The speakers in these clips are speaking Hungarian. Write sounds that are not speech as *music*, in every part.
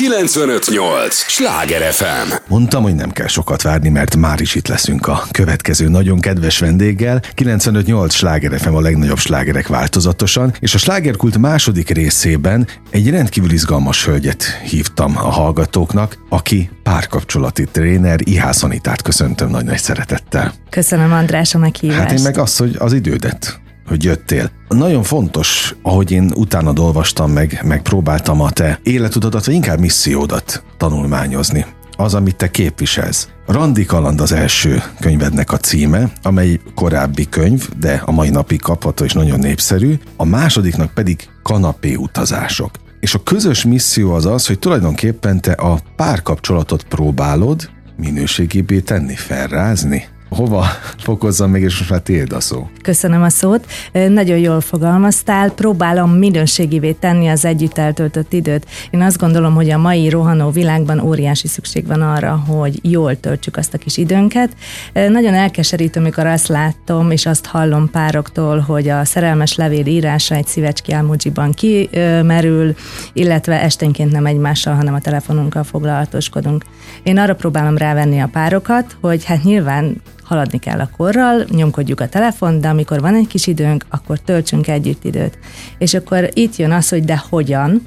958! Sláger FM! Mondtam, hogy nem kell sokat várni, mert már is itt leszünk a következő nagyon kedves vendéggel. 958 Sláger FM a legnagyobb slágerek változatosan, és a slágerkult második részében egy rendkívül izgalmas hölgyet hívtam a hallgatóknak, aki párkapcsolati tréner, Ihász Anitát köszöntöm nagy-nagy szeretettel. Köszönöm András a meghívást. Hát én meg azt, hogy az idődet hogy jöttél. Nagyon fontos, ahogy én utána olvastam meg, meg próbáltam a te életutadat, vagy inkább missziódat tanulmányozni. Az, amit te képviselsz. Randi Kaland az első könyvednek a címe, amely korábbi könyv, de a mai napig kapható és nagyon népszerű. A másodiknak pedig kanapé utazások. És a közös misszió az az, hogy tulajdonképpen te a párkapcsolatot próbálod minőségébé tenni, felrázni hova fokozzam még, és most már tiéd a szó. Köszönöm a szót. Nagyon jól fogalmaztál. Próbálom minőségivé tenni az együtt eltöltött időt. Én azt gondolom, hogy a mai rohanó világban óriási szükség van arra, hogy jól töltsük azt a kis időnket. Nagyon elkeserítő, amikor azt látom, és azt hallom pároktól, hogy a szerelmes levél írása egy szívecski emojiban kimerül, illetve esténként nem egymással, hanem a telefonunkkal foglalatoskodunk. Én arra próbálom rávenni a párokat, hogy hát nyilván haladni kell a korral, nyomkodjuk a telefon, de amikor van egy kis időnk, akkor töltsünk együtt időt. És akkor itt jön az, hogy de hogyan,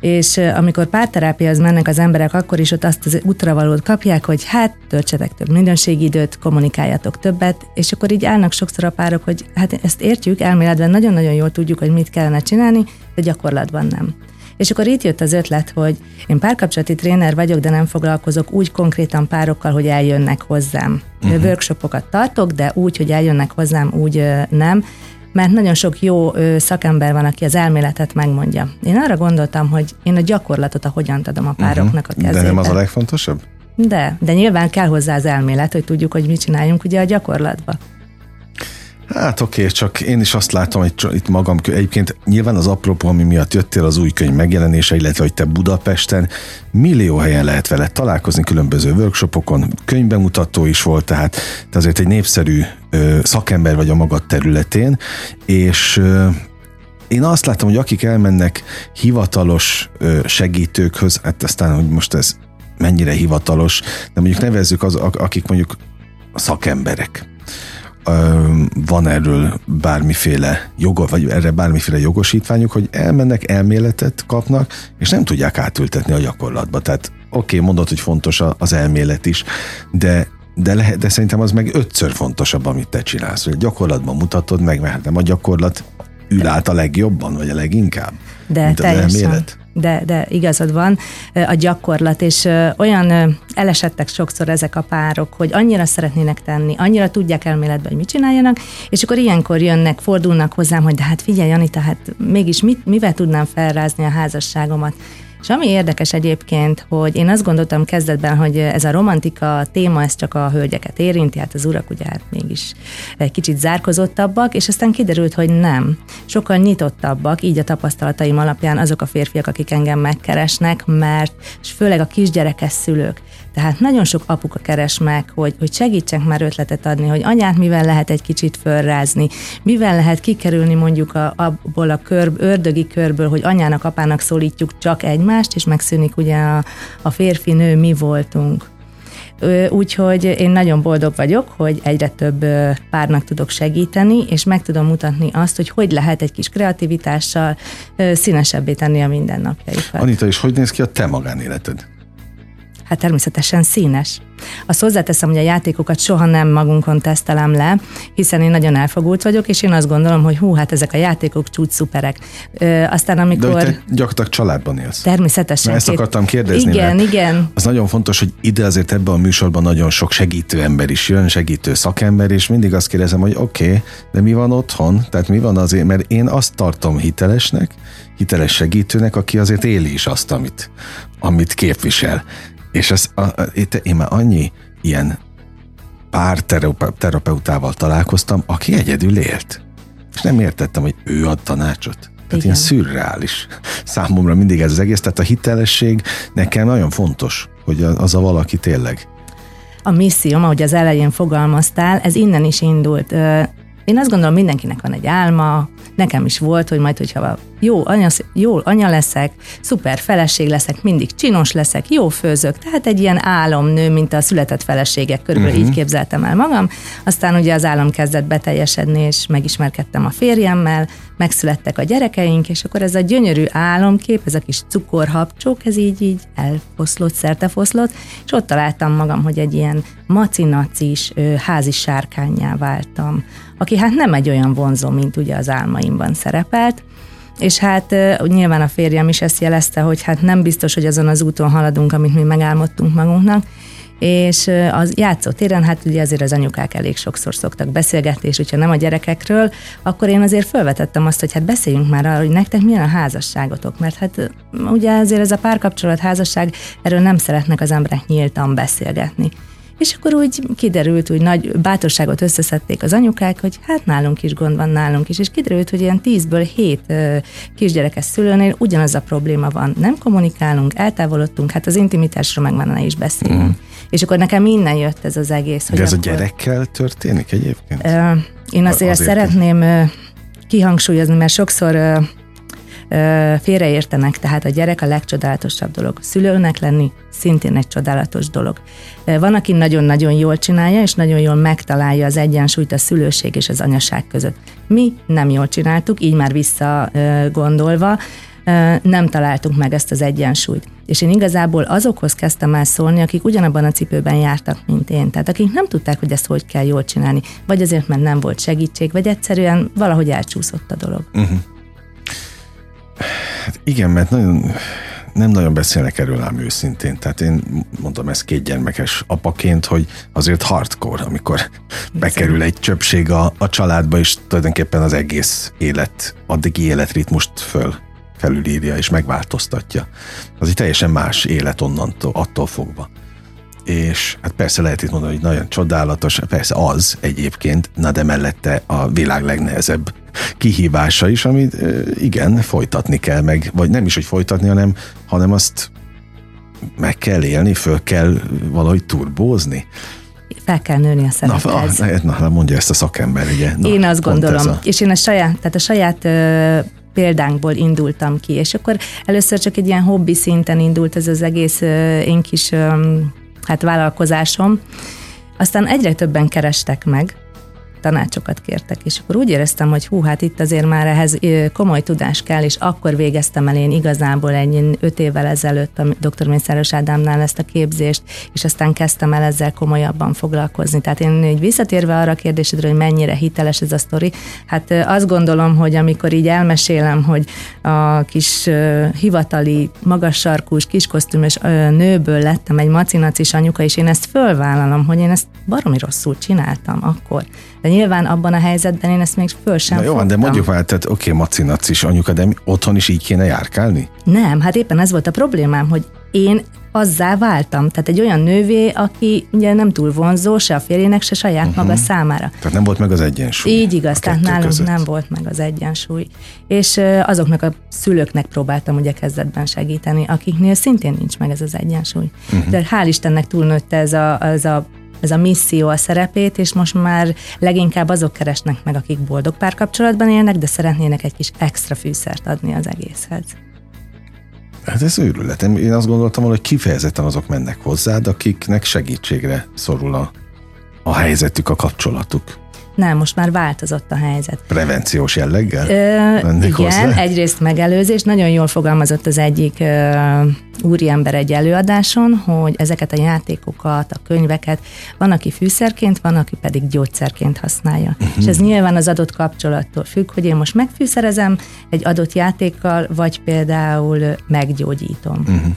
és amikor párterápiához mennek az emberek, akkor is ott azt az útravalót kapják, hogy hát töltsetek több minőségidőt, kommunikáljatok többet, és akkor így állnak sokszor a párok, hogy hát ezt értjük, elméletben nagyon-nagyon jól tudjuk, hogy mit kellene csinálni, de gyakorlatban nem. És akkor itt jött az ötlet, hogy én párkapcsolati tréner vagyok, de nem foglalkozok úgy konkrétan párokkal, hogy eljönnek hozzám. Uh-huh. Workshopokat tartok, de úgy, hogy eljönnek hozzám, úgy nem mert nagyon sok jó szakember van, aki az elméletet megmondja. Én arra gondoltam, hogy én a gyakorlatot, a hogyan adom a mhm. pároknak a kezébe. De nem az a legfontosabb? De, de nyilván kell hozzá az elmélet, hogy tudjuk, hogy mit csináljunk ugye a gyakorlatban. Hát oké, okay, csak én is azt látom, hogy itt magam, egyébként nyilván az apropó, ami miatt jöttél az új könyv megjelenése, illetve hogy te Budapesten millió helyen lehet vele találkozni, különböző workshopokon, könyvbemutató is volt, tehát te azért egy népszerű ö, szakember vagy a magad területén, és ö, én azt látom, hogy akik elmennek hivatalos ö, segítőkhöz, hát aztán, hogy most ez mennyire hivatalos, de mondjuk nevezzük az, akik mondjuk szakemberek, van erről bármiféle joga, vagy erre bármiféle jogosítványuk, hogy elmennek, elméletet kapnak, és nem tudják átültetni a gyakorlatba. Tehát oké, okay, mondod, hogy fontos az elmélet is, de de, lehet, de szerintem az meg ötször fontosabb, amit te csinálsz, hogy gyakorlatban mutatod meg, mert nem a gyakorlat ül át a legjobban, vagy a leginkább, de mint teljesen. az elmélet de, de igazad van, a gyakorlat, és olyan elesettek sokszor ezek a párok, hogy annyira szeretnének tenni, annyira tudják elméletben, hogy mit csináljanak, és akkor ilyenkor jönnek, fordulnak hozzám, hogy de hát figyelj, Anita, hát mégis mit, mivel tudnám felrázni a házasságomat? És ami érdekes egyébként, hogy én azt gondoltam kezdetben, hogy ez a romantika téma, ez csak a hölgyeket érinti, hát az urak ugye hát mégis egy kicsit zárkozottabbak, és aztán kiderült, hogy nem. Sokkal nyitottabbak, így a tapasztalataim alapján azok a férfiak, akik engem megkeresnek, mert, és főleg a kisgyerekes szülők, tehát nagyon sok apuka keres meg, hogy, hogy segítsek már ötletet adni, hogy anyát mivel lehet egy kicsit fölrázni, mivel lehet kikerülni mondjuk a, abból a kör, ördögi körből, hogy anyának, apának szólítjuk csak egymást, és megszűnik ugye a, a férfi-nő mi voltunk. Úgyhogy én nagyon boldog vagyok, hogy egyre több párnak tudok segíteni, és meg tudom mutatni azt, hogy hogy lehet egy kis kreativitással színesebbé tenni a mindennapjaikat. Anita, és hogy néz ki a te magánéleted? Hát természetesen színes. Azt hozzáteszem, hogy a játékokat soha nem magunkon tesztelem le, hiszen én nagyon elfogult vagyok, és én azt gondolom, hogy hú, hát ezek a játékok csúcs szuperek. Ö, aztán amikor... De te gyakorlatilag családban élsz. Természetesen. Mert ezt akartam kérdezni. Igen, igen. Az nagyon fontos, hogy ide azért ebben a műsorban nagyon sok segítő ember is jön, segítő szakember, és mindig azt kérdezem, hogy oké, okay, de mi van otthon? Tehát mi van azért, mert én azt tartom hitelesnek, hiteles segítőnek, aki azért éli is azt, amit, amit képvisel. És ez, a, a, én már annyi ilyen pár terapeutával találkoztam, aki egyedül élt. És nem értettem, hogy ő ad tanácsot. Tehát Igen. ilyen szürreális számomra mindig ez az egész. Tehát a hitelesség nekem nagyon fontos, hogy az a valaki tényleg. A misszióm, ahogy az elején fogalmaztál, ez innen is indult én azt gondolom, mindenkinek van egy álma, nekem is volt, hogy majd, hogyha jó anya, jó anya leszek, szuper feleség leszek, mindig csinos leszek, jó főzök, tehát egy ilyen álomnő, mint a született feleségek, körülbelül uh-huh. így képzeltem el magam. Aztán ugye az álom kezdett beteljesedni, és megismerkedtem a férjemmel, megszülettek a gyerekeink, és akkor ez a gyönyörű álomkép, ez a kis cukorhapcsók, ez így, így elfoszlott, szertefoszlott, és ott találtam magam, hogy egy ilyen macinacis házi sárkányjá váltam, aki hát nem egy olyan vonzó, mint ugye az álmaimban szerepelt, és hát nyilván a férjem is ezt jelezte, hogy hát nem biztos, hogy azon az úton haladunk, amit mi megálmodtunk magunknak, és az játszótéren, hát ugye azért az anyukák elég sokszor szoktak beszélgetni, és hogyha nem a gyerekekről, akkor én azért felvetettem azt, hogy hát beszéljünk már arról, hogy nektek milyen a házasságotok, mert hát ugye azért ez a párkapcsolat, házasság, erről nem szeretnek az emberek nyíltan beszélgetni. És akkor úgy kiderült, hogy nagy bátorságot összeszedték az anyukák, hogy hát nálunk is gond van, nálunk is, és kiderült, hogy ilyen tízből hét ö, kisgyerekes szülőnél ugyanaz a probléma van. Nem kommunikálunk, eltávolodtunk, hát az intimitásról meg már ne is beszélünk. Mm. És akkor nekem innen jött ez az egész. De ez akkor, a gyerekkel történik egyébként? Én azért, azért szeretném kihangsúlyozni, mert sokszor félreértenek, tehát a gyerek a legcsodálatosabb dolog. Szülőnek lenni szintén egy csodálatos dolog. Van, aki nagyon-nagyon jól csinálja, és nagyon jól megtalálja az egyensúlyt a szülőség és az anyaság között. Mi nem jól csináltuk, így már visszagondolva, nem találtuk meg ezt az egyensúlyt. És én igazából azokhoz kezdtem el szólni, akik ugyanabban a cipőben jártak, mint én. Tehát akik nem tudták, hogy ezt hogy kell jól csinálni. Vagy azért, mert nem volt segítség, vagy egyszerűen valahogy elcsúszott a dolog. Uh-huh. Hát igen, mert nagyon, nem nagyon beszélnek erről ám őszintén. Tehát én mondom ezt két gyermekes apaként, hogy azért hardcore, amikor bekerül egy csöpség a, a családba, és tulajdonképpen az egész élet, addigi életritmust föl felülírja és megváltoztatja. Az egy teljesen más élet onnantól, attól fogva. És hát persze lehet itt mondani, hogy nagyon csodálatos, persze az egyébként, na de mellette a világ legnehezebb kihívása is, amit igen, folytatni kell meg, vagy nem is, hogy folytatni, hanem, hanem azt meg kell élni, föl kell valahogy turbózni. Fel kell nőni a szeretethez. Na, na, mondja ezt a szakember, ugye? Na, én azt gondolom, a... és én a saját, tehát a saját ö, példánkból indultam ki, és akkor először csak egy ilyen hobbi szinten indult ez az egész ö, én kis ö, hát vállalkozásom, aztán egyre többen kerestek meg, tanácsokat kértek, és akkor úgy éreztem, hogy hú, hát itt azért már ehhez komoly tudás kell, és akkor végeztem el én igazából egy öt évvel ezelőtt a dr. Mészáros Ádámnál ezt a képzést, és aztán kezdtem el ezzel komolyabban foglalkozni. Tehát én így visszatérve arra a kérdésedre, hogy mennyire hiteles ez a sztori, hát azt gondolom, hogy amikor így elmesélem, hogy a kis hivatali, magas sarkús, kiskosztümös nőből lettem egy macinacis anyuka, és én ezt fölvállalom, hogy én ezt baromi rosszul csináltam akkor. De nyilván abban a helyzetben én ezt még föl sem Na jó, fogtam. de mondjuk már, tehát oké, okay, macinacis anyuka, de otthon is így kéne járkálni? Nem, hát éppen ez volt a problémám, hogy én azzá váltam. Tehát egy olyan nővé, aki ugye nem túl vonzó, se a férjének, se saját uh-huh. maga számára. Tehát nem volt meg az egyensúly. Így igaz, tehát nálunk között. nem volt meg az egyensúly. És azoknak a szülőknek próbáltam ugye kezdetben segíteni, akiknél szintén nincs meg ez az egyensúly. Uh-huh. De hál' Istennek túlnőtte ez a, ez a ez a misszió a szerepét, és most már leginkább azok keresnek meg, akik boldog párkapcsolatban élnek, de szeretnének egy kis extra fűszert adni az egészhez. Hát ez őrület. Én azt gondoltam hogy kifejezetten azok mennek hozzád, akiknek segítségre szorul a, a helyzetük, a kapcsolatuk. Nem, most már változott a helyzet. Prevenciós jelleggel? Ö, igen, hozzá? egyrészt megelőzés. Nagyon jól fogalmazott az egyik ö, úriember egy előadáson, hogy ezeket a játékokat, a könyveket van, aki fűszerként, van, aki pedig gyógyszerként használja. Uh-huh. És ez nyilván az adott kapcsolattól függ, hogy én most megfűszerezem egy adott játékkal, vagy például meggyógyítom. Uh-huh.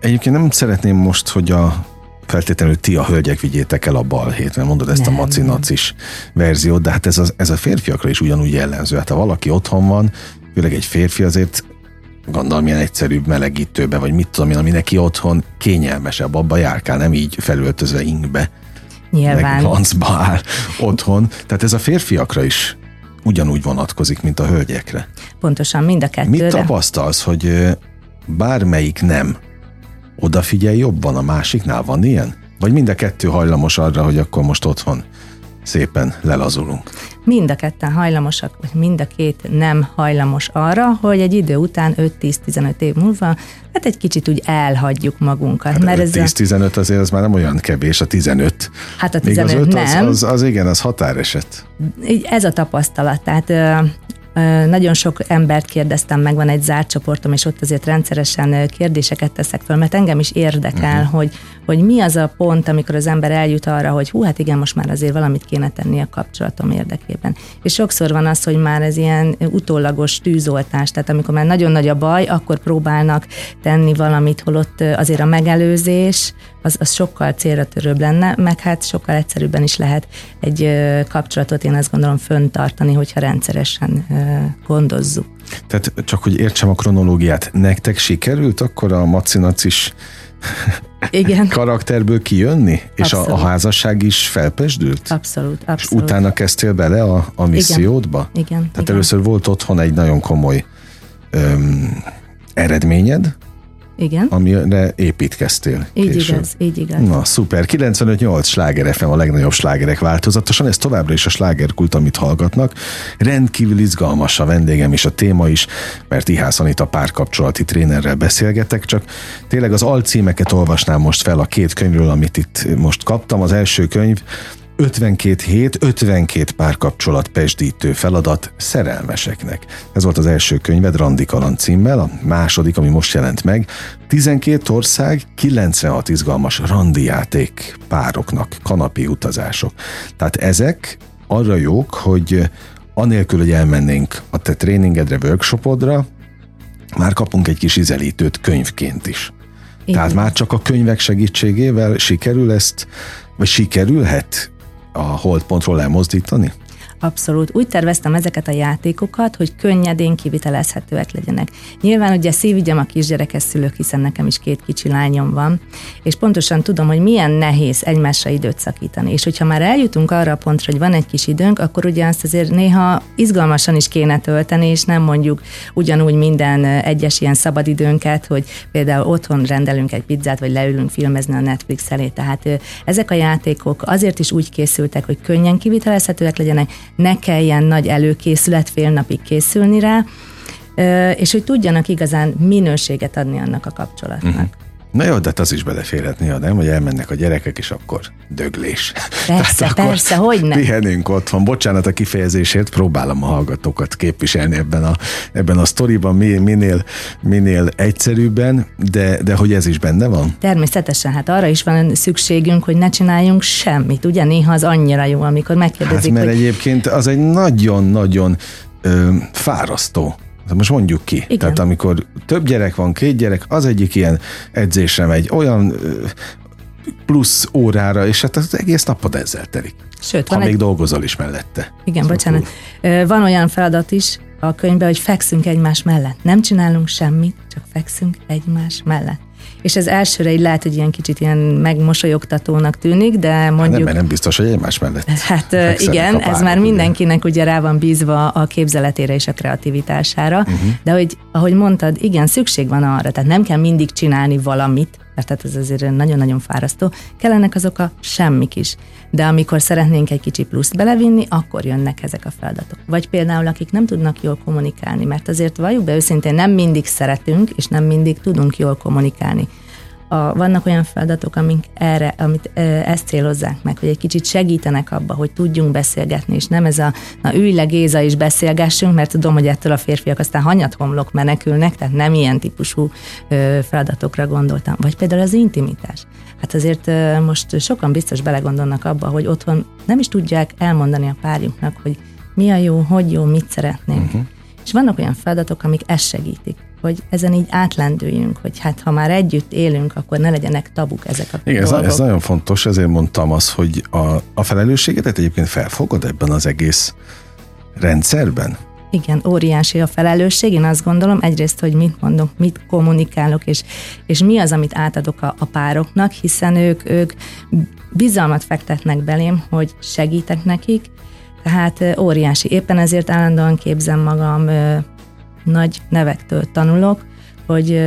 Egyébként nem szeretném most, hogy a feltétlenül ti a hölgyek vigyétek el a balhét, mert mondod ezt nem, a macinacis verziót, de hát ez a, ez a férfiakra is ugyanúgy jellemző. Hát ha valaki otthon van, főleg egy férfi azért gondolom milyen egyszerűbb melegítőbe, vagy mit tudom én, ami neki otthon kényelmesebb, abba járkál, nem így felöltözve ingbe. Nyilván. Meg áll otthon. Tehát ez a férfiakra is ugyanúgy vonatkozik, mint a hölgyekre. Pontosan, mind a kettőre. Mit tapasztalsz, hogy bármelyik nem odafigyel jobban a másiknál? Van ilyen? Vagy mind a kettő hajlamos arra, hogy akkor most otthon szépen lelazulunk. Mind a ketten hajlamosak, vagy mind a két nem hajlamos arra, hogy egy idő után 5-10-15 év múlva hát egy kicsit úgy elhagyjuk magunkat. Hát mert 10-15 azért az már nem olyan kevés, a 15. Hát a 15 Még az 5 nem. Az, az, az igen, az határeset. Ez a tapasztalat, tehát nagyon sok embert kérdeztem meg, van egy zárt csoportom, és ott azért rendszeresen kérdéseket teszek föl, mert engem is érdekel, uh-huh. hogy, hogy mi az a pont, amikor az ember eljut arra, hogy hú, hát igen, most már azért valamit kéne tenni a kapcsolatom érdekében. És sokszor van az, hogy már ez ilyen utólagos tűzoltás, tehát amikor már nagyon nagy a baj, akkor próbálnak tenni valamit, holott azért a megelőzés, az, az sokkal célra törőbb lenne, meg hát sokkal egyszerűbben is lehet egy kapcsolatot, én azt gondolom, föntartani, hogyha rendszeresen gondozzuk. Tehát csak, hogy értsem a kronológiát, nektek sikerült akkor a macinacis igen. *laughs* karakterből kijönni? És a, a házasság is felpesdült? Abszolút, abszolút. És utána kezdtél bele a, a missziódba? Igen. igen Tehát igen. először volt otthon egy nagyon komoly öm, eredményed, igen. amire építkeztél Így később. igaz, így igaz. Na, szuper. 95-8 sláger FM a legnagyobb slágerek változatosan, ez továbbra is a slágerkult, amit hallgatnak. Rendkívül izgalmas a vendégem és a téma is, mert Ihász Anita párkapcsolati trénerrel beszélgetek, csak tényleg az alcímeket olvasnám most fel a két könyvről, amit itt most kaptam. Az első könyv 52 hét, 52 párkapcsolat pesdítő feladat szerelmeseknek. Ez volt az első könyved Randi Kaland címmel, a második, ami most jelent meg. 12 ország, 96 izgalmas randi játék pároknak, kanapi utazások. Tehát ezek arra jók, hogy anélkül, hogy elmennénk a te tréningedre, workshopodra, már kapunk egy kis izelítőt könyvként is. Igen. Tehát már csak a könyvek segítségével sikerül ezt, vagy sikerülhet a holdpontról elmozdítani? Abszolút. Úgy terveztem ezeket a játékokat, hogy könnyedén kivitelezhetőek legyenek. Nyilván ugye szívügyem a kisgyerekes szülők, hiszen nekem is két kicsi lányom van, és pontosan tudom, hogy milyen nehéz egymásra időt szakítani. És hogyha már eljutunk arra a pontra, hogy van egy kis időnk, akkor ugye azt azért néha izgalmasan is kéne tölteni, és nem mondjuk ugyanúgy minden egyes ilyen szabadidőnket, hogy például otthon rendelünk egy pizzát, vagy leülünk filmezni a Netflix elé. Tehát ezek a játékok azért is úgy készültek, hogy könnyen kivitelezhetőek legyenek, ne kelljen nagy előkészület fél napig készülni rá, és hogy tudjanak igazán minőséget adni annak a kapcsolatnak. Uh-huh. Na jó, de hát az is beleférhet néha, nem? Hogy elmennek a gyerekek, és akkor döglés. Persze, *laughs* persze, hogy nem. Pihenünk otthon. Bocsánat a kifejezésért, próbálom a hallgatókat képviselni ebben a, ebben a sztoriban, minél, minél egyszerűbben, de, de hogy ez is benne van? Természetesen, hát arra is van szükségünk, hogy ne csináljunk semmit. Ugye néha az annyira jó, amikor megkérdezik, hát, mert hogy... egyébként az egy nagyon-nagyon fárasztó most mondjuk ki. Igen. Tehát amikor több gyerek van, két gyerek, az egyik ilyen edzésre megy, olyan plusz órára, és hát az egész napod ezzel telik. Sőt, van ha egy... még dolgozol is mellette. Igen, szóval bocsánat. Van olyan feladat is a könyvben, hogy fekszünk egymás mellett. Nem csinálunk semmit, csak fekszünk egymás mellett és ez elsőre így lehet, hogy ilyen kicsit ilyen megmosolyogtatónak tűnik, de mondjuk... Hát nem, nem biztos, hogy egymás mellett. Hát igen, ez már mindenkinek ugye rá van bízva a képzeletére és a kreativitására, uh-huh. de hogy, ahogy mondtad, igen, szükség van arra, tehát nem kell mindig csinálni valamit, mert tehát ez azért nagyon-nagyon fárasztó, kellenek azok a semmik is. De amikor szeretnénk egy kicsi pluszt belevinni, akkor jönnek ezek a feladatok. Vagy például, akik nem tudnak jól kommunikálni, mert azért valljuk be őszintén, nem mindig szeretünk, és nem mindig tudunk jól kommunikálni a, vannak olyan feladatok, amik erre, amit e, ezt célozzák meg, hogy egy kicsit segítenek abba, hogy tudjunk beszélgetni, és nem ez a, na ülj le Géza is beszélgessünk, mert tudom, hogy ettől a férfiak aztán hanyat homlok menekülnek, tehát nem ilyen típusú ö, feladatokra gondoltam. Vagy például az intimitás. Hát azért ö, most sokan biztos belegondolnak abba, hogy otthon nem is tudják elmondani a párjuknak, hogy mi a jó, hogy jó, mit szeretnénk. Uh-huh. És vannak olyan feladatok, amik ezt segítik hogy ezen így átlendüljünk, hogy hát ha már együtt élünk, akkor ne legyenek tabuk ezek a Igen, dolgok. Ez, ez nagyon fontos, ezért mondtam azt, hogy a, a felelősséget egyébként felfogod ebben az egész rendszerben? Igen, óriási a felelősség. Én azt gondolom egyrészt, hogy mit mondok, mit kommunikálok, és, és mi az, amit átadok a, a pároknak, hiszen ők, ők bizalmat fektetnek belém, hogy segítek nekik, tehát óriási. Éppen ezért állandóan képzem magam nagy nevektől tanulok, hogy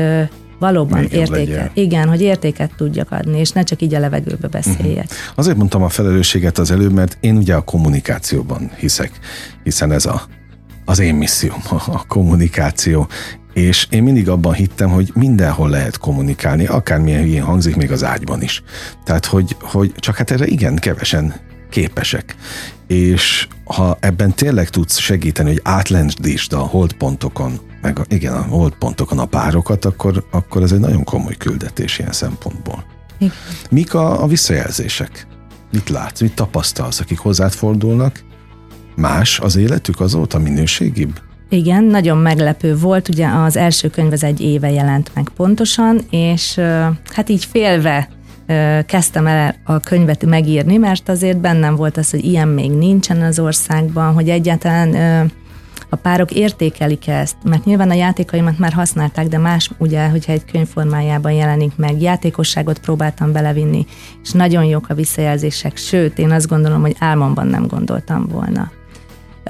valóban értéket, igen, hogy értéket tudjak adni, és ne csak így a levegőbe beszéljek. Uh-huh. Azért mondtam a felelősséget az előbb, mert én ugye a kommunikációban hiszek, hiszen ez a, az én misszióm, a, a kommunikáció. És én mindig abban hittem, hogy mindenhol lehet kommunikálni, akármilyen hülyén hangzik, még az ágyban is. Tehát, hogy, hogy csak hát erre igen kevesen képesek. És ha ebben tényleg tudsz segíteni, hogy átlendítsd a holdpontokon, meg a, igen, a holdpontokon a párokat, akkor, akkor ez egy nagyon komoly küldetés ilyen szempontból. Igen. Mik a, a visszajelzések? Mit látsz, mit tapasztalsz, akik hozzád fordulnak? Más az életük azóta minőségibb? Igen, nagyon meglepő volt, ugye az első könyv az egy éve jelent meg pontosan, és hát így félve kezdtem el a könyvet megírni, mert azért bennem volt az, hogy ilyen még nincsen az országban, hogy egyáltalán a párok értékelik ezt, mert nyilván a játékaimat már használták, de más ugye, hogyha egy könyv formájában jelenik meg, játékosságot próbáltam belevinni, és nagyon jók a visszajelzések, sőt, én azt gondolom, hogy álmomban nem gondoltam volna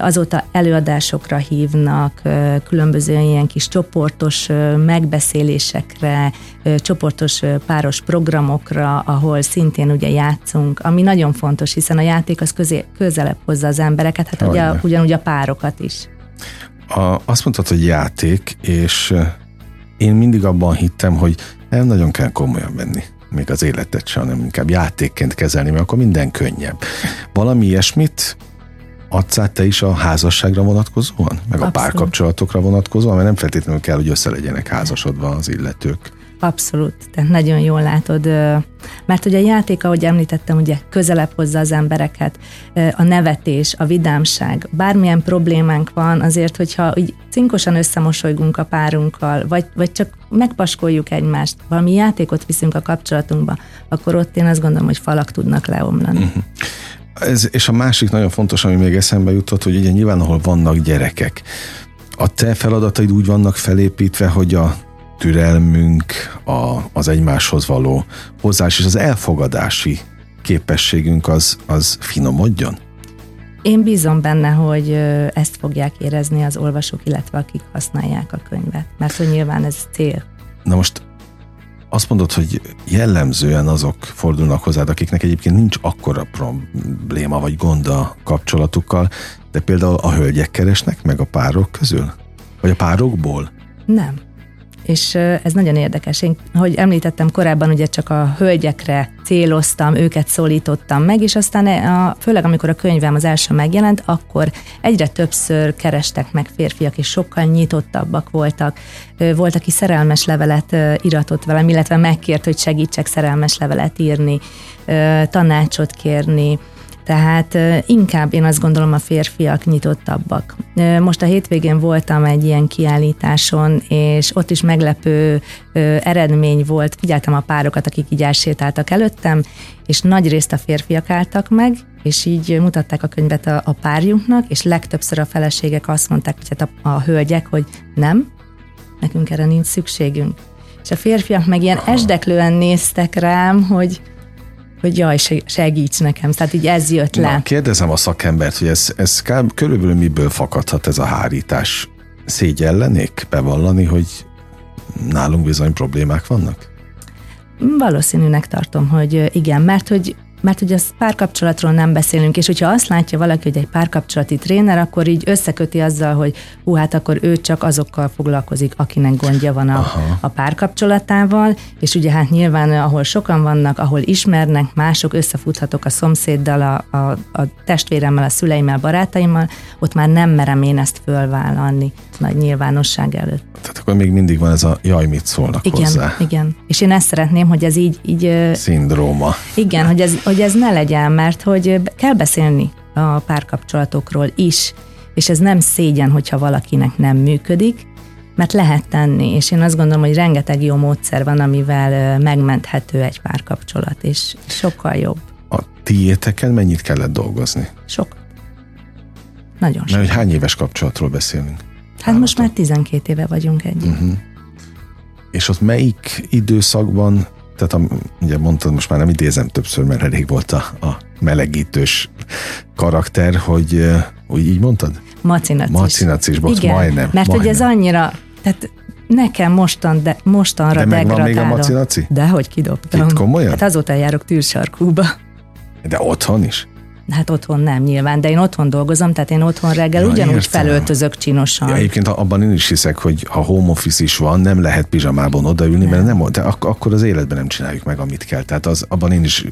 azóta előadásokra hívnak, különböző ilyen kis csoportos megbeszélésekre, csoportos páros programokra, ahol szintén ugye játszunk, ami nagyon fontos, hiszen a játék az közé, közelebb hozza az embereket, hát ugye, ugyanúgy a párokat is. A, azt mondtad, hogy játék, és én mindig abban hittem, hogy nem nagyon kell komolyan venni még az életet sem, hanem inkább játékként kezelni, mert akkor minden könnyebb. Valami ilyesmit adsz át te is a házasságra vonatkozóan? Meg a Abszolút. párkapcsolatokra vonatkozóan? Mert nem feltétlenül kell, hogy össze legyenek házasodva az illetők. Abszolút, tehát nagyon jól látod, mert ugye a játék, ahogy említettem, ugye közelebb hozza az embereket, a nevetés, a vidámság, bármilyen problémánk van, azért, hogyha úgy cinkosan összemosolygunk a párunkkal, vagy, vagy csak megpaskoljuk egymást, valami játékot viszünk a kapcsolatunkba, akkor ott én azt gondolom, hogy falak tudnak leomlani. Uh-huh. Ez, és a másik nagyon fontos, ami még eszembe jutott, hogy ugye nyilván, ahol vannak gyerekek, a te feladataid úgy vannak felépítve, hogy a türelmünk, a, az egymáshoz való hozzás és az elfogadási képességünk az, az finomodjon? Én bízom benne, hogy ezt fogják érezni az olvasók, illetve akik használják a könyvet, mert hogy nyilván ez cél. Na most azt mondod, hogy jellemzően azok fordulnak hozzád, akiknek egyébként nincs akkora probléma vagy gond a kapcsolatukkal, de például a hölgyek keresnek meg a párok közül? Vagy a párokból? Nem és ez nagyon érdekes. Én, ahogy említettem korábban, ugye csak a hölgyekre céloztam, őket szólítottam meg, és aztán a, főleg amikor a könyvem az első megjelent, akkor egyre többször kerestek meg férfiak, és sokkal nyitottabbak voltak. Volt, aki szerelmes levelet iratott velem, illetve megkért, hogy segítsek szerelmes levelet írni, tanácsot kérni, tehát inkább én azt gondolom a férfiak nyitottabbak. Most a hétvégén voltam egy ilyen kiállításon, és ott is meglepő eredmény volt. Figyeltem a párokat, akik így elsétáltak előttem, és nagy részt a férfiak álltak meg, és így mutatták a könyvet a, a párjunknak, és legtöbbször a feleségek azt mondták, hogy hát a, a hölgyek, hogy nem, nekünk erre nincs szükségünk. És a férfiak meg ilyen esdeklően néztek rám, hogy hogy jaj, segíts nekem. Tehát így ez jött le. Na, kérdezem a szakembert, hogy ez, ez körülbelül miből fakadhat ez a hárítás? Szégyellenék bevallani, hogy nálunk bizony problémák vannak? Valószínűnek tartom, hogy igen, mert hogy mert hogy az párkapcsolatról nem beszélünk, és hogyha azt látja valaki, hogy egy párkapcsolati tréner, akkor így összeköti azzal, hogy hú, hát akkor ő csak azokkal foglalkozik, akinek gondja van a, a párkapcsolatával, és ugye hát nyilván ahol sokan vannak, ahol ismernek, mások, összefuthatok a szomszéddal, a, a, a testvéremmel, a szüleimmel, barátaimmal, ott már nem merem én ezt fölvállalni nagy nyilvánosság előtt. Tehát akkor még mindig van ez a jaj, mit szólnak igen, hozzá. Igen, és én ezt szeretném, hogy ez így... így Szindróma. Igen, hogy ez, hogy ez ne legyen, mert hogy kell beszélni a párkapcsolatokról is, és ez nem szégyen, hogyha valakinek nem működik, mert lehet tenni, és én azt gondolom, hogy rengeteg jó módszer van, amivel megmenthető egy párkapcsolat, és sokkal jobb. A tiéteken mennyit kellett dolgozni? Sok. Nagyon sok. Mert hogy hány éves kapcsolatról beszélünk? Hát most már 12 éve vagyunk együtt. Uh-huh. És ott melyik időszakban, tehát a, ugye mondtad, most már nem idézem többször, mert elég volt a, a melegítős karakter, hogy úgy így mondtad? Macinacis. Macinacis box, Igen, majdnem. mert majdnem. hogy ez annyira, tehát nekem mostan, de, mostanra De megvan még a macinaci? De hogy kidobtam. Itt komolyan? Hát azóta járok tűrsarkúba. De otthon is? Hát otthon nem nyilván, de én otthon dolgozom, tehát én otthon reggel ja, ugyanúgy értem. felöltözök csinosan. Ja, egyébként abban én is hiszek, hogy ha home office is van, nem lehet pizsamában odaülni, nem. mert nem, de ak- akkor az életben nem csináljuk meg, amit kell. Tehát az, abban én is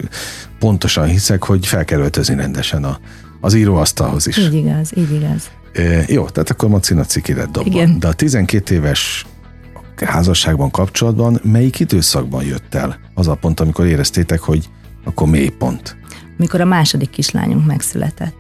pontosan hiszek, hogy fel kell öltözni rendesen a, az íróasztalhoz is. Így igaz, így igaz. E, jó, tehát akkor macina ciki lett dobva. Igen. De a 12 éves házasságban kapcsolatban melyik időszakban jött el az a pont, amikor éreztétek, hogy akkor mély pont? Mikor a második kislányunk megszületett.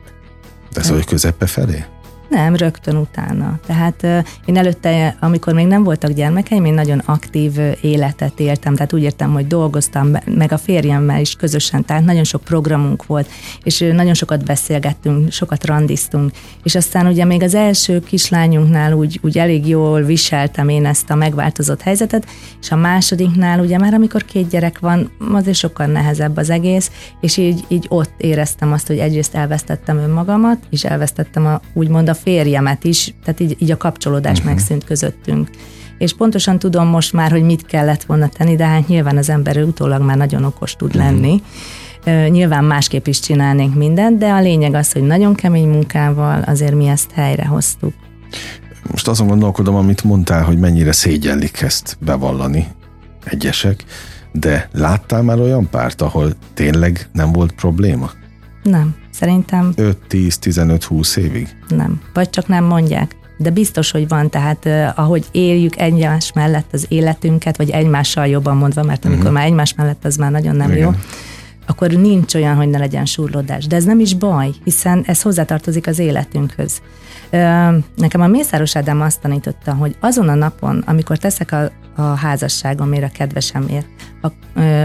De ez hogy közepe felé? Nem, rögtön utána. Tehát én előtte, amikor még nem voltak gyermekeim, én nagyon aktív életet éltem, tehát úgy értem, hogy dolgoztam, meg a férjemmel is közösen, tehát nagyon sok programunk volt, és nagyon sokat beszélgettünk, sokat randiztunk, és aztán ugye még az első kislányunknál úgy, úgy elég jól viseltem én ezt a megváltozott helyzetet, és a másodiknál ugye már amikor két gyerek van, azért sokkal nehezebb az egész, és így, így ott éreztem azt, hogy egyrészt elvesztettem önmagamat, és elvesztettem a, úgymond a férjemet is, tehát így, így a kapcsolódás uh-huh. megszűnt közöttünk. És pontosan tudom most már, hogy mit kellett volna tenni, de hát nyilván az ember utólag már nagyon okos tud uh-huh. lenni. Nyilván másképp is csinálnénk mindent, de a lényeg az, hogy nagyon kemény munkával azért mi ezt helyrehoztuk. Most azon gondolkodom, amit mondtál, hogy mennyire szégyellik ezt bevallani egyesek, de láttál már olyan párt, ahol tényleg nem volt probléma? Nem. Szerintem... 5-10-15-20 évig? Nem. Vagy csak nem mondják. De biztos, hogy van, tehát uh, ahogy éljük egymás mellett az életünket, vagy egymással jobban mondva, mert amikor uh-huh. már egymás mellett az már nagyon nem Igen. jó, akkor nincs olyan, hogy ne legyen surlódás. De ez nem is baj, hiszen ez hozzátartozik az életünkhöz. Nekem a Mészáros Ádám azt tanította, hogy azon a napon, amikor teszek a, a házasságomért, a kedvesemért,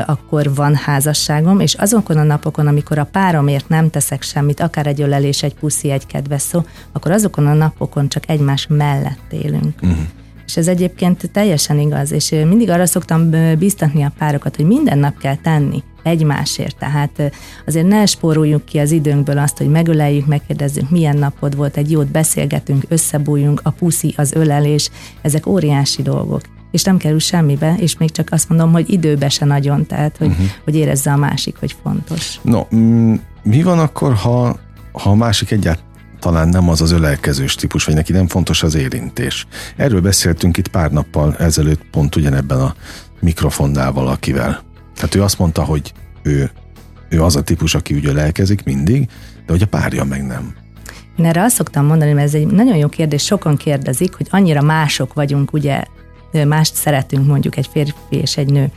akkor van házasságom, és azokon a napokon, amikor a páromért nem teszek semmit, akár egy ölelés, egy puszi, egy kedves szó, akkor azokon a napokon csak egymás mellett élünk. Uh-huh. És ez egyébként teljesen igaz, és mindig arra szoktam biztatni a párokat, hogy minden nap kell tenni egymásért. Tehát azért ne spóroljuk ki az időnkből azt, hogy megöleljük, megkérdezzük, milyen napod volt, egy jót beszélgetünk, összebújjunk, a puszi, az ölelés, ezek óriási dolgok és nem kerül semmibe, és még csak azt mondom, hogy időbe se nagyon, tehát hogy, uh-huh. hogy érezze a másik, hogy fontos. No, mm, mi van akkor, ha, ha a másik egyáltalán nem az az ölelkezős típus, vagy neki nem fontos az érintés. Erről beszéltünk itt pár nappal ezelőtt pont ugyanebben a mikrofonnál valakivel. Tehát ő azt mondta, hogy ő, ő az a típus, aki úgy ölelkezik mindig, de hogy a párja meg nem. Én erre azt szoktam mondani, mert ez egy nagyon jó kérdés, sokan kérdezik, hogy annyira mások vagyunk, ugye mást szeretünk mondjuk egy férfi és egy nő.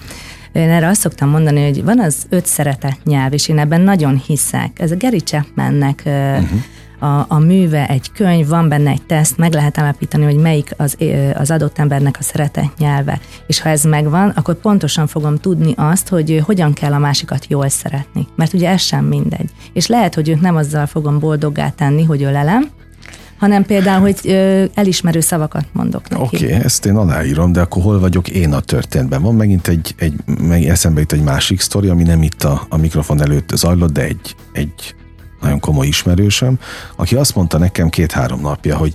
Én erre azt szoktam mondani, hogy van az öt szeretet nyelv, és én ebben nagyon hiszek. Ez a Gary Chapmannek uh-huh a, a műve egy könyv, van benne egy teszt, meg lehet állapítani, hogy melyik az, az adott embernek a szeretet nyelve. És ha ez megvan, akkor pontosan fogom tudni azt, hogy hogyan kell a másikat jól szeretni. Mert ugye ez sem mindegy. És lehet, hogy őt nem azzal fogom boldoggá tenni, hogy ölelem, hanem például, hogy ö, elismerő szavakat mondok neki. Oké, okay, ezt én aláírom, de akkor hol vagyok én a történetben? Van megint egy, egy meg eszembe jut egy másik sztori, ami nem itt a, a mikrofon előtt zajlott, de egy, egy nagyon komoly ismerősöm, aki azt mondta nekem két-három napja, hogy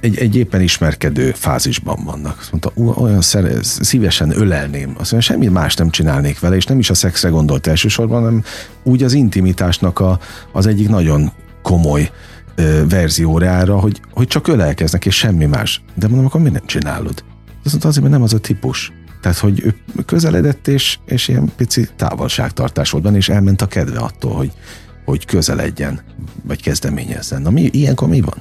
egy, egy éppen ismerkedő fázisban vannak. Azt mondta, olyan szere, szívesen ölelném. Azt mondja, semmi más nem csinálnék vele, és nem is a szexre gondolt elsősorban, hanem úgy az intimitásnak a, az egyik nagyon komoly ö, verziórára, hogy, hogy csak ölelkeznek, és semmi más. De mondom, akkor mi nem csinálod? Azt mondta, azért, mert nem az a típus. Tehát, hogy ő közeledett, és, és ilyen pici távolságtartás volt benne, és elment a kedve attól, hogy, hogy közeledjen, vagy kezdeményezzen. Na mi, ilyenkor mi van?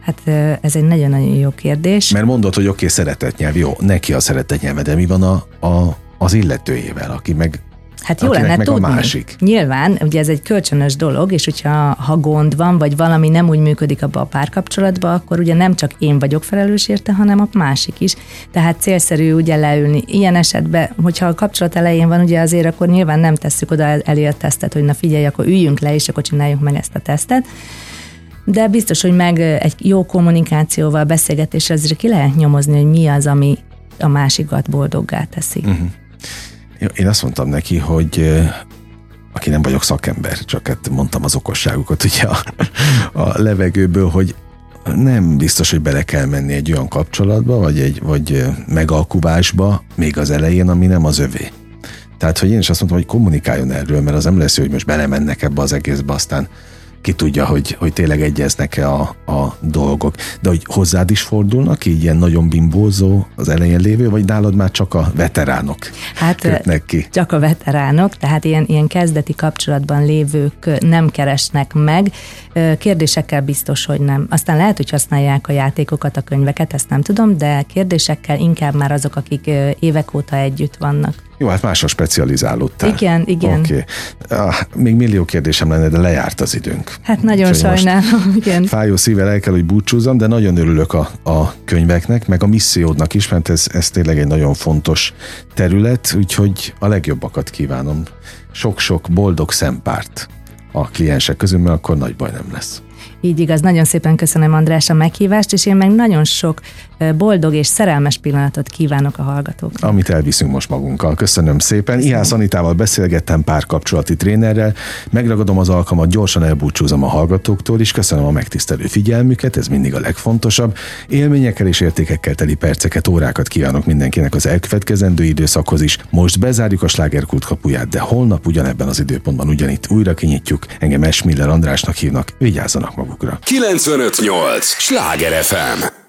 Hát ez egy nagyon-nagyon jó kérdés. Mert mondod, hogy oké, okay, szeretetnyelv, jó, neki a szeretetnyelve, de mi van a, a, az illetőjével, aki meg Hát jó lenne tudni. A másik. Nyilván, ugye ez egy kölcsönös dolog, és hogyha ha gond van, vagy valami nem úgy működik abba a párkapcsolatba, akkor ugye nem csak én vagyok felelős érte, hanem a másik is. Tehát célszerű ugye leülni. Ilyen esetben, hogyha a kapcsolat elején van, ugye azért akkor nyilván nem tesszük oda elé a tesztet, hogy na figyelj, akkor üljünk le, és akkor csináljuk meg ezt a tesztet. De biztos, hogy meg egy jó kommunikációval, beszélgetéssel azért ki lehet nyomozni, hogy mi az, ami a másikat boldoggá teszi. Uh-huh. Én azt mondtam neki, hogy aki nem vagyok szakember, csak hát mondtam az okosságukat ugye a, a levegőből, hogy nem biztos, hogy bele kell menni egy olyan kapcsolatba, vagy egy vagy megalkuvásba még az elején, ami nem az övé. Tehát, hogy én is azt mondtam, hogy kommunikáljon erről, mert az nem lesz, hogy most belemennek ebbe az egészbe, aztán ki tudja, hogy, hogy tényleg egyeznek-e a, a dolgok. De hogy hozzád is fordulnak, így ilyen nagyon bimbózó az elején lévő, vagy nálad már csak a veteránok hát, kötnek ki? Csak a veteránok, tehát ilyen, ilyen kezdeti kapcsolatban lévők nem keresnek meg. Kérdésekkel biztos, hogy nem. Aztán lehet, hogy használják a játékokat, a könyveket, ezt nem tudom, de kérdésekkel inkább már azok, akik évek óta együtt vannak. Jó, hát másra specializálódtál. Igen, igen. Oké. Okay. Ah, még millió kérdésem lenne, de lejárt az időnk. Hát nagyon Úgyhogy sajnálom, *laughs* igen. Fájó szívvel el kell, hogy búcsúzzam, de nagyon örülök a, a könyveknek, meg a missziódnak is, mert ez, ez tényleg egy nagyon fontos terület, úgyhogy a legjobbakat kívánom. Sok-sok boldog szempárt a kliensek közül, mert akkor nagy baj nem lesz. Így igaz, nagyon szépen köszönöm András a meghívást, és én meg nagyon sok boldog és szerelmes pillanatot kívánok a hallgatóknak. Amit elviszünk most magunkkal. Köszönöm szépen. Köszönöm. Ihász Anitával beszélgettem párkapcsolati trénerrel. Megragadom az alkalmat, gyorsan elbúcsúzom a hallgatóktól, és köszönöm a megtisztelő figyelmüket, ez mindig a legfontosabb. Élményekkel és értékekkel teli perceket, órákat kívánok mindenkinek az elkövetkezendő időszakhoz is. Most bezárjuk a slágerkult kapuját, de holnap ugyanebben az időpontban ugyanitt újra kinyitjuk. Engem Esmiller Andrásnak hívnak, vigyázzanak magukra. 958! Sláger FM!